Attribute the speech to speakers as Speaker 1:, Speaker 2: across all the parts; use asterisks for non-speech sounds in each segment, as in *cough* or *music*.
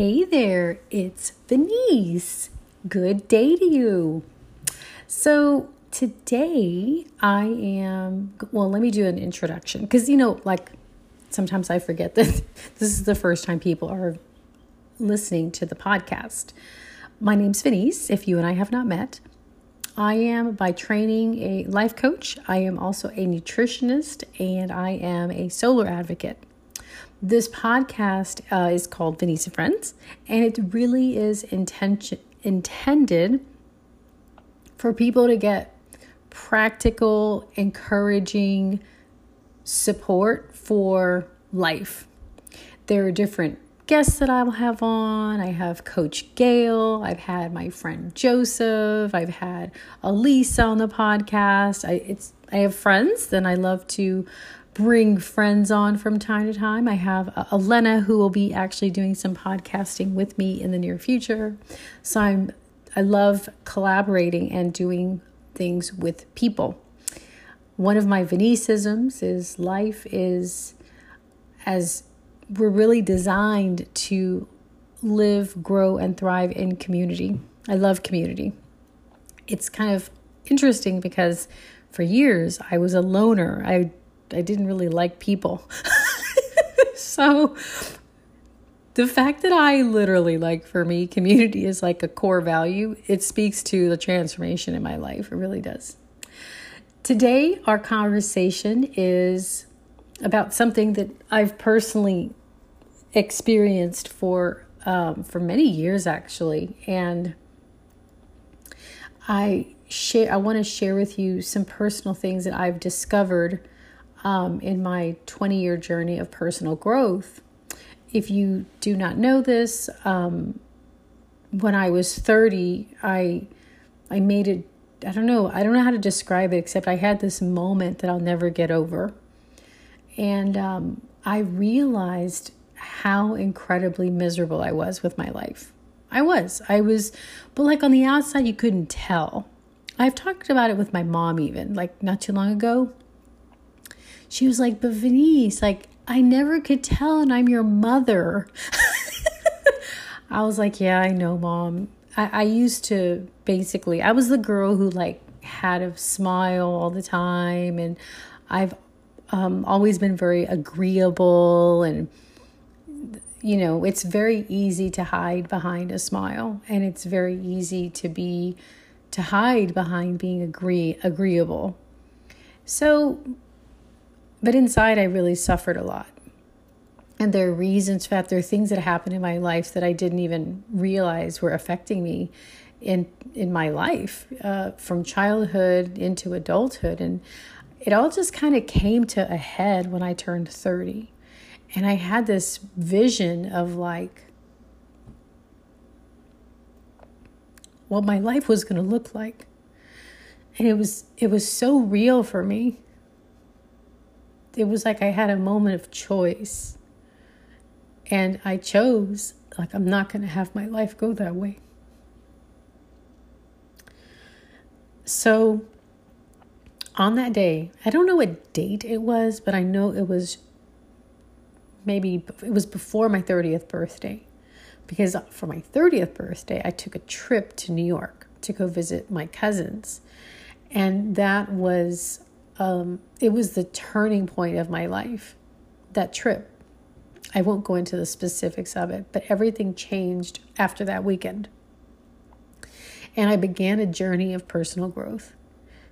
Speaker 1: Hey there, it's Venice. Good day to you. So, today I am, well, let me do an introduction because, you know, like sometimes I forget that *laughs* this is the first time people are listening to the podcast. My name's Venice, if you and I have not met. I am by training a life coach. I am also a nutritionist and I am a solar advocate. This podcast uh, is called Venice Friends, and it really is intention intended for people to get practical, encouraging support for life. There are different guests that I will have on. I have Coach Gail. I've had my friend Joseph. I've had Elise on the podcast. I it's I have friends, then I love to bring friends on from time to time. I have uh, Elena who will be actually doing some podcasting with me in the near future. So I'm I love collaborating and doing things with people. One of my Venicisms is life is as we're really designed to live, grow, and thrive in community. I love community. It's kind of interesting because for years I was a loner. I I didn't really like people. *laughs* so the fact that I literally like for me community is like a core value, it speaks to the transformation in my life. It really does. Today our conversation is about something that I've personally experienced for um, for many years actually, and I share. I want to share with you some personal things that I've discovered um, in my 20 year journey of personal growth. If you do not know this, um, when I was 30, I I made it. I don't know. I don't know how to describe it except I had this moment that I'll never get over, and um, I realized how incredibly miserable I was with my life. I was. I was, but like on the outside, you couldn't tell. I've talked about it with my mom, even like not too long ago she was like, But Venice, like, I never could tell, and I'm your mother. *laughs* I was like, Yeah, I know, mom. I, I used to basically, I was the girl who like had a smile all the time, and I've um, always been very agreeable and you know, it's very easy to hide behind a smile and it's very easy to be to hide behind being agree agreeable. So but inside, I really suffered a lot. And there are reasons for that. There are things that happened in my life that I didn't even realize were affecting me in in my life uh, from childhood into adulthood and it all just kind of came to a head when i turned 30 and i had this vision of like what my life was going to look like and it was it was so real for me it was like I had a moment of choice. And I chose, like, I'm not going to have my life go that way. So, on that day, I don't know what date it was, but I know it was maybe it was before my 30th birthday. Because for my 30th birthday, I took a trip to New York to go visit my cousins. And that was um, it was the turning point of my life, that trip. I won't go into the specifics of it, but everything changed after that weekend. And I began a journey of personal growth.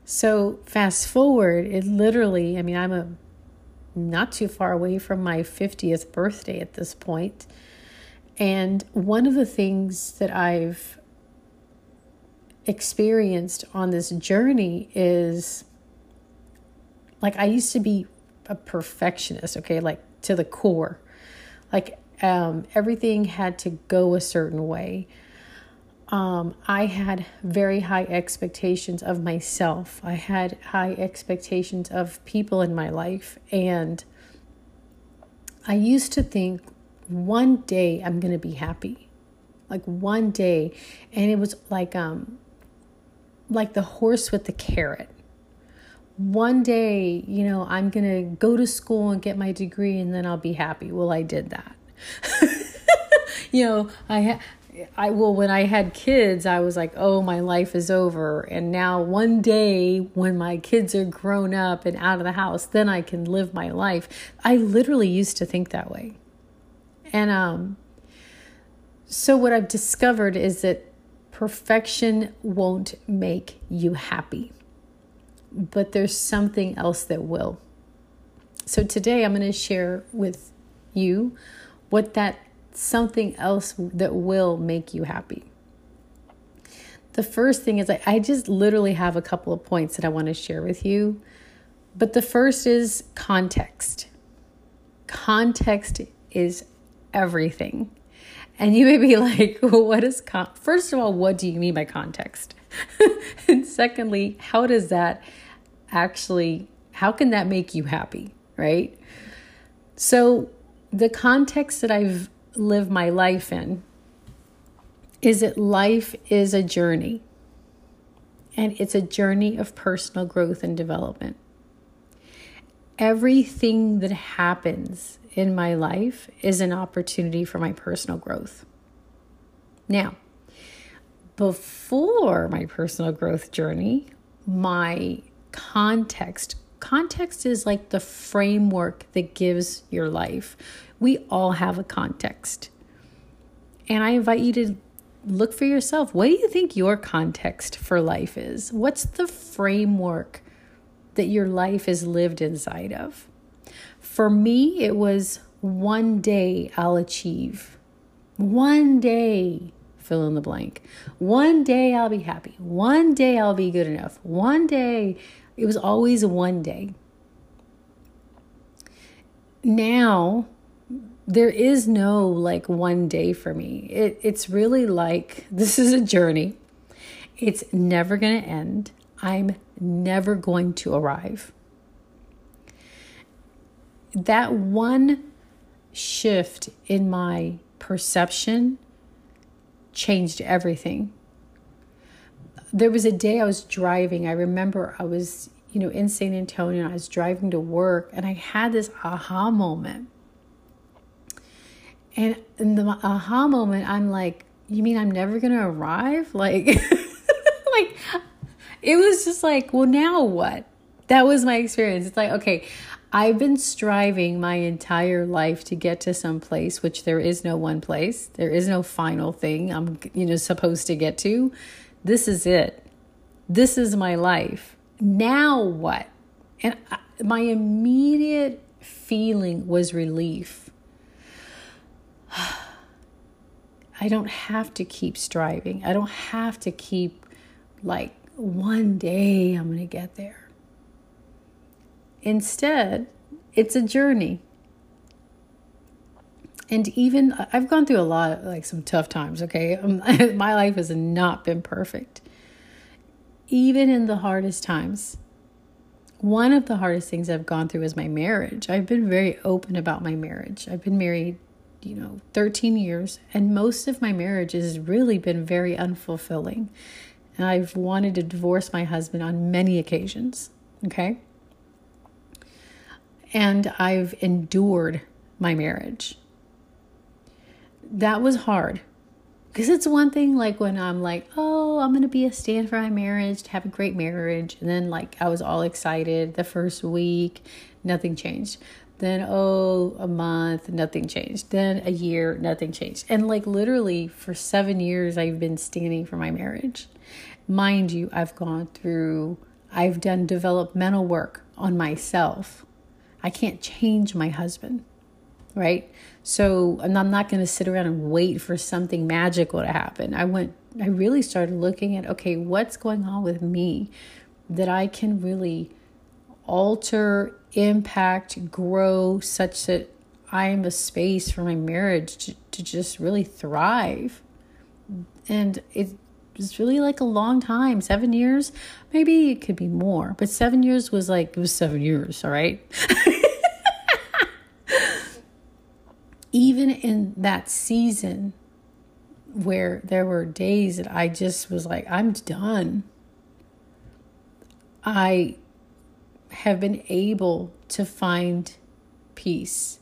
Speaker 1: So, fast forward, it literally, I mean, I'm a not too far away from my 50th birthday at this point. And one of the things that I've experienced on this journey is like I used to be a perfectionist, okay, like to the core. Like um, everything had to go a certain way. Um, I had very high expectations of myself. I had high expectations of people in my life. And I used to think one day I'm going to be happy. Like one day. And it was like, um, like the horse with the carrot one day, you know, I'm going to go to school and get my degree and then I'll be happy. Well, I did that. *laughs* you know, I ha- I well when I had kids, I was like, "Oh, my life is over." And now one day when my kids are grown up and out of the house, then I can live my life. I literally used to think that way. And um so what I've discovered is that perfection won't make you happy. But there's something else that will. So today I'm going to share with you what that something else that will make you happy. The first thing is I, I just literally have a couple of points that I want to share with you. But the first is context. Context is everything. And you may be *laughs* like, well, what is con-? First of all, what do you mean by context? *laughs* and secondly, how does that actually how can that make you happy, right? So the context that I've lived my life in is that life is a journey and it's a journey of personal growth and development. Everything that happens in my life is an opportunity for my personal growth. Now, before my personal growth journey, my context context is like the framework that gives your life we all have a context. And I invite you to look for yourself. What do you think your context for life is? What's the framework that your life is lived inside of? For me, it was one day I'll achieve. One day, fill in the blank. One day I'll be happy. One day I'll be good enough. One day, it was always one day. Now, there is no like one day for me. It, it's really like *laughs* this is a journey. It's never going to end. I'm never going to arrive. That one shift in my perception changed everything. There was a day I was driving. I remember I was, you know, in San Antonio. I was driving to work and I had this aha moment and in the aha moment, I'm like, you mean I'm never going to arrive? *laughs* Like, *laughs* like, it was just like, well, now what? That was my experience. It's like, okay, I've been striving my entire life to get to some place, which there is no one place. There is no final thing I'm, you know, supposed to get to. This is it. This is my life. Now what? And I, my immediate feeling was relief *sighs* I don't have to keep striving. I don't have to keep like one day I'm going to get there. Instead, it's a journey. And even I've gone through a lot of like some tough times, okay? Um, *laughs* my life has not been perfect. Even in the hardest times, one of the hardest things I've gone through is my marriage. I've been very open about my marriage. I've been married you know 13 years and most of my marriage has really been very unfulfilling and i've wanted to divorce my husband on many occasions okay and i've endured my marriage that was hard because it's one thing like when i'm like oh i'm gonna be a stand for my marriage to have a great marriage and then like i was all excited the first week nothing changed then, oh, a month, nothing changed. Then a year, nothing changed. And like literally for seven years, I've been standing for my marriage. Mind you, I've gone through, I've done developmental work on myself. I can't change my husband, right? So I'm not going to sit around and wait for something magical to happen. I went, I really started looking at, okay, what's going on with me that I can really alter, impact, grow such that I am a space for my marriage to, to just really thrive. And it was really like a long time seven years. Maybe it could be more, but seven years was like, it was seven years, all right? *laughs* Even in that season where there were days that I just was like, I'm done. I have been able to find peace.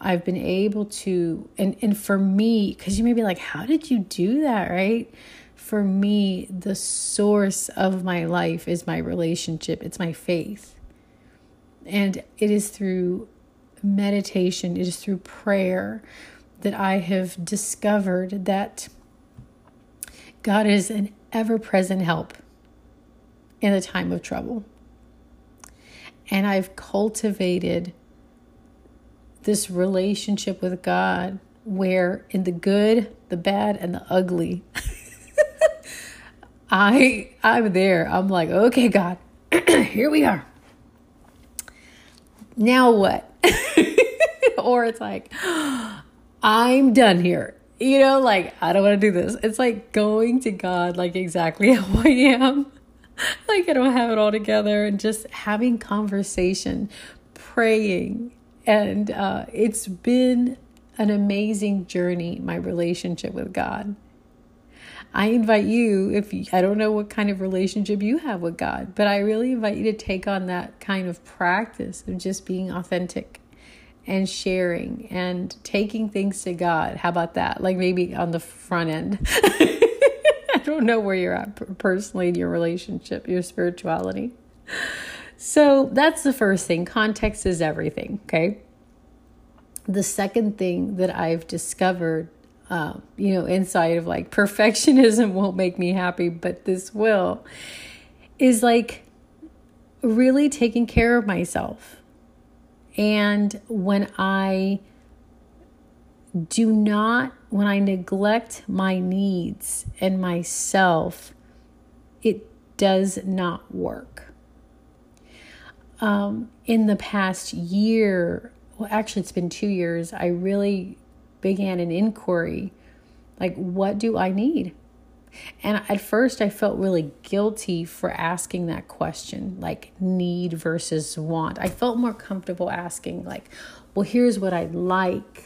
Speaker 1: I've been able to, and, and for me, because you may be like, how did you do that, right? For me, the source of my life is my relationship, it's my faith. And it is through meditation, it is through prayer that I have discovered that God is an ever present help in the time of trouble. And I've cultivated this relationship with God where in the good, the bad, and the ugly, *laughs* I I'm there. I'm like, okay, God, *clears throat* here we are. Now what? *laughs* or it's like, *gasps* I'm done here. You know, like, I don't want to do this. It's like going to God, like exactly *laughs* how I am. like, I don't have it all together, and just having conversation, praying, and uh, it's been an amazing journey, my relationship with God. I invite you, if you, I don't know what kind of relationship you have with God, but I really invite you to take on that kind of practice of just being authentic and sharing and taking things to God. How about that? Like maybe on the front end. *laughs* I don't know where you're at personally in your relationship, your spirituality. So that's the first thing. Context is everything, okay? The second thing that I've discovered, uh, you know, inside of like *laughs* perfectionism won't make me happy, but this will, is like really taking care of myself. And when I do not, when I neglect my needs and myself, it does not work um, in the past year, well, actually, it's been two years, I really began an inquiry like, what do I need? And at first, I felt really guilty for asking that question, like need versus want. I felt more comfortable asking, like, well, here's what I'd like.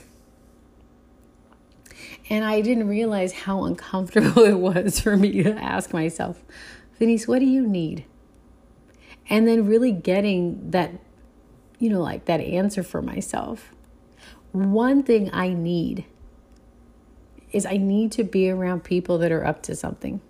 Speaker 1: And I didn't realize how uncomfortable *laughs* it was for me to ask myself, Denise, what do you need? And then really getting that you know like that answer for myself. One thing i need is i need to be around people that are up to something.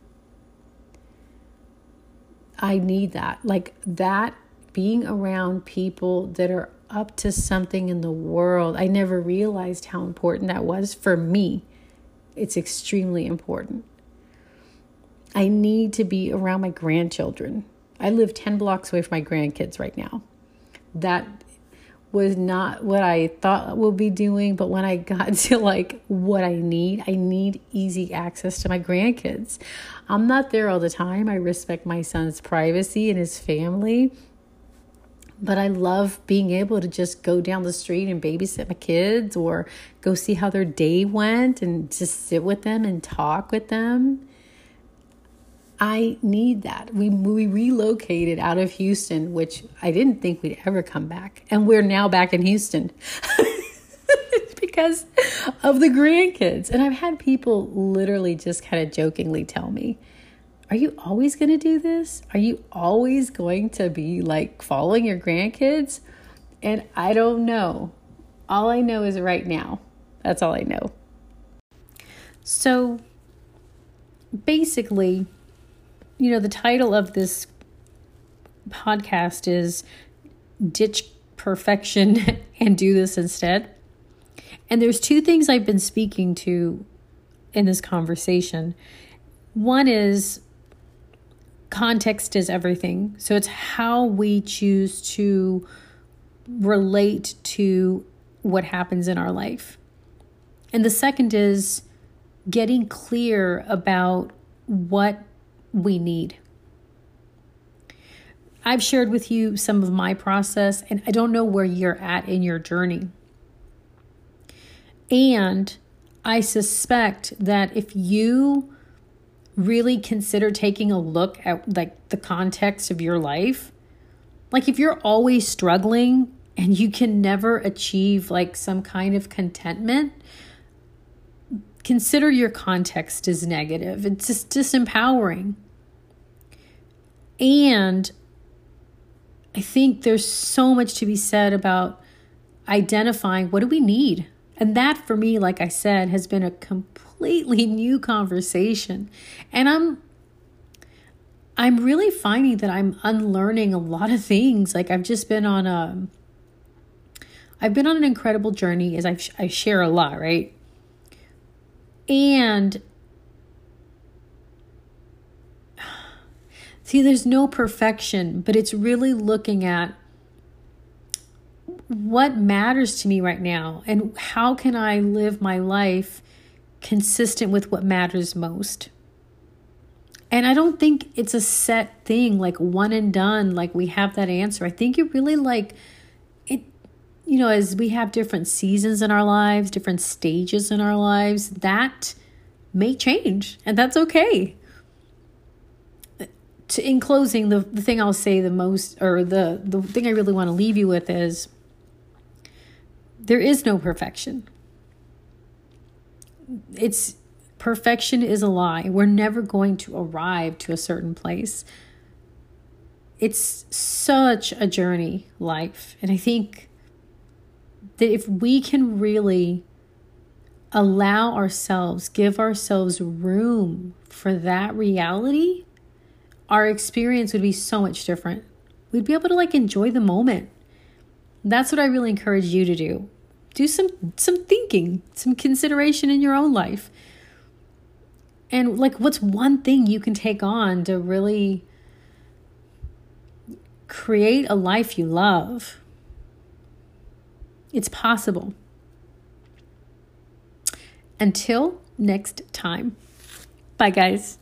Speaker 1: I need that. Like that being around people that are up to something in the world. I never realized how important that was for me. It's extremely important. I need to be around my grandchildren I live 10 blocks away from my grandkids right now. That was not what I thought we'll be doing, but when I got *laughs* to like what I need, I need easy access to my grandkids. I'm not there all the time. I respect my son's privacy and his family. But I love being able to just go down the street and babysit my kids or go see how their day went and just sit with them and talk with them. I need that. We we relocated out of Houston, which I didn't think we'd ever come back, and we're now back in Houston. *laughs* because of the grandkids. And I've had people literally just kind of jokingly tell me, Are you always going to do this? Are you always going to be like following your grandkids? And I don't know. All I know is right now. That's all I know. So basically, you know, the title of this podcast is Ditch Perfection *laughs* and Do This Instead. And there's two things I've been speaking to in this conversation. One is context is everything. So it's how we choose to relate to what happens in our life. And the second is getting clear about what we need. I've shared with you some of my process, and I don't know where you're at in your journey. And I suspect that if you really consider taking a look at like the context of your life, like if you're always struggling and you can never achieve like some kind of contentment, consider your context as negative. It's just disempowering. And I think there's so much to be said about identifying what do we need? And that for me, like I said, has been a completely *laughs* new conversation. And I'm I'm really finding that I'm unlearning a lot of things. Like I've just been on a I've been on an incredible journey as I, I share a lot, right? And *sighs* see, there's no perfection, but it's really looking at what matters to me right now and how can I live my life consistent with what matters most. And I don't think it's a set thing, like one and done, like we have that answer. I think it really like you know, as we have different seasons in our lives, different stages in our lives, that may change, and that's okay. To, in closing, the, the thing I'll say the most, or the, the thing I really want to leave you with is there is no perfection. It's perfection is a lie. We're never going to arrive to a certain place. It's such a journey, life. And I think that if we can really allow ourselves, give ourselves room for that reality, our experience would be so much different. We'd be able to like enjoy the moment. That's what I really encourage you to do. Do some some thinking, some consideration in your own life. And like what's one thing you can take on to really create a life you love? It's possible. Until next time. Bye, guys.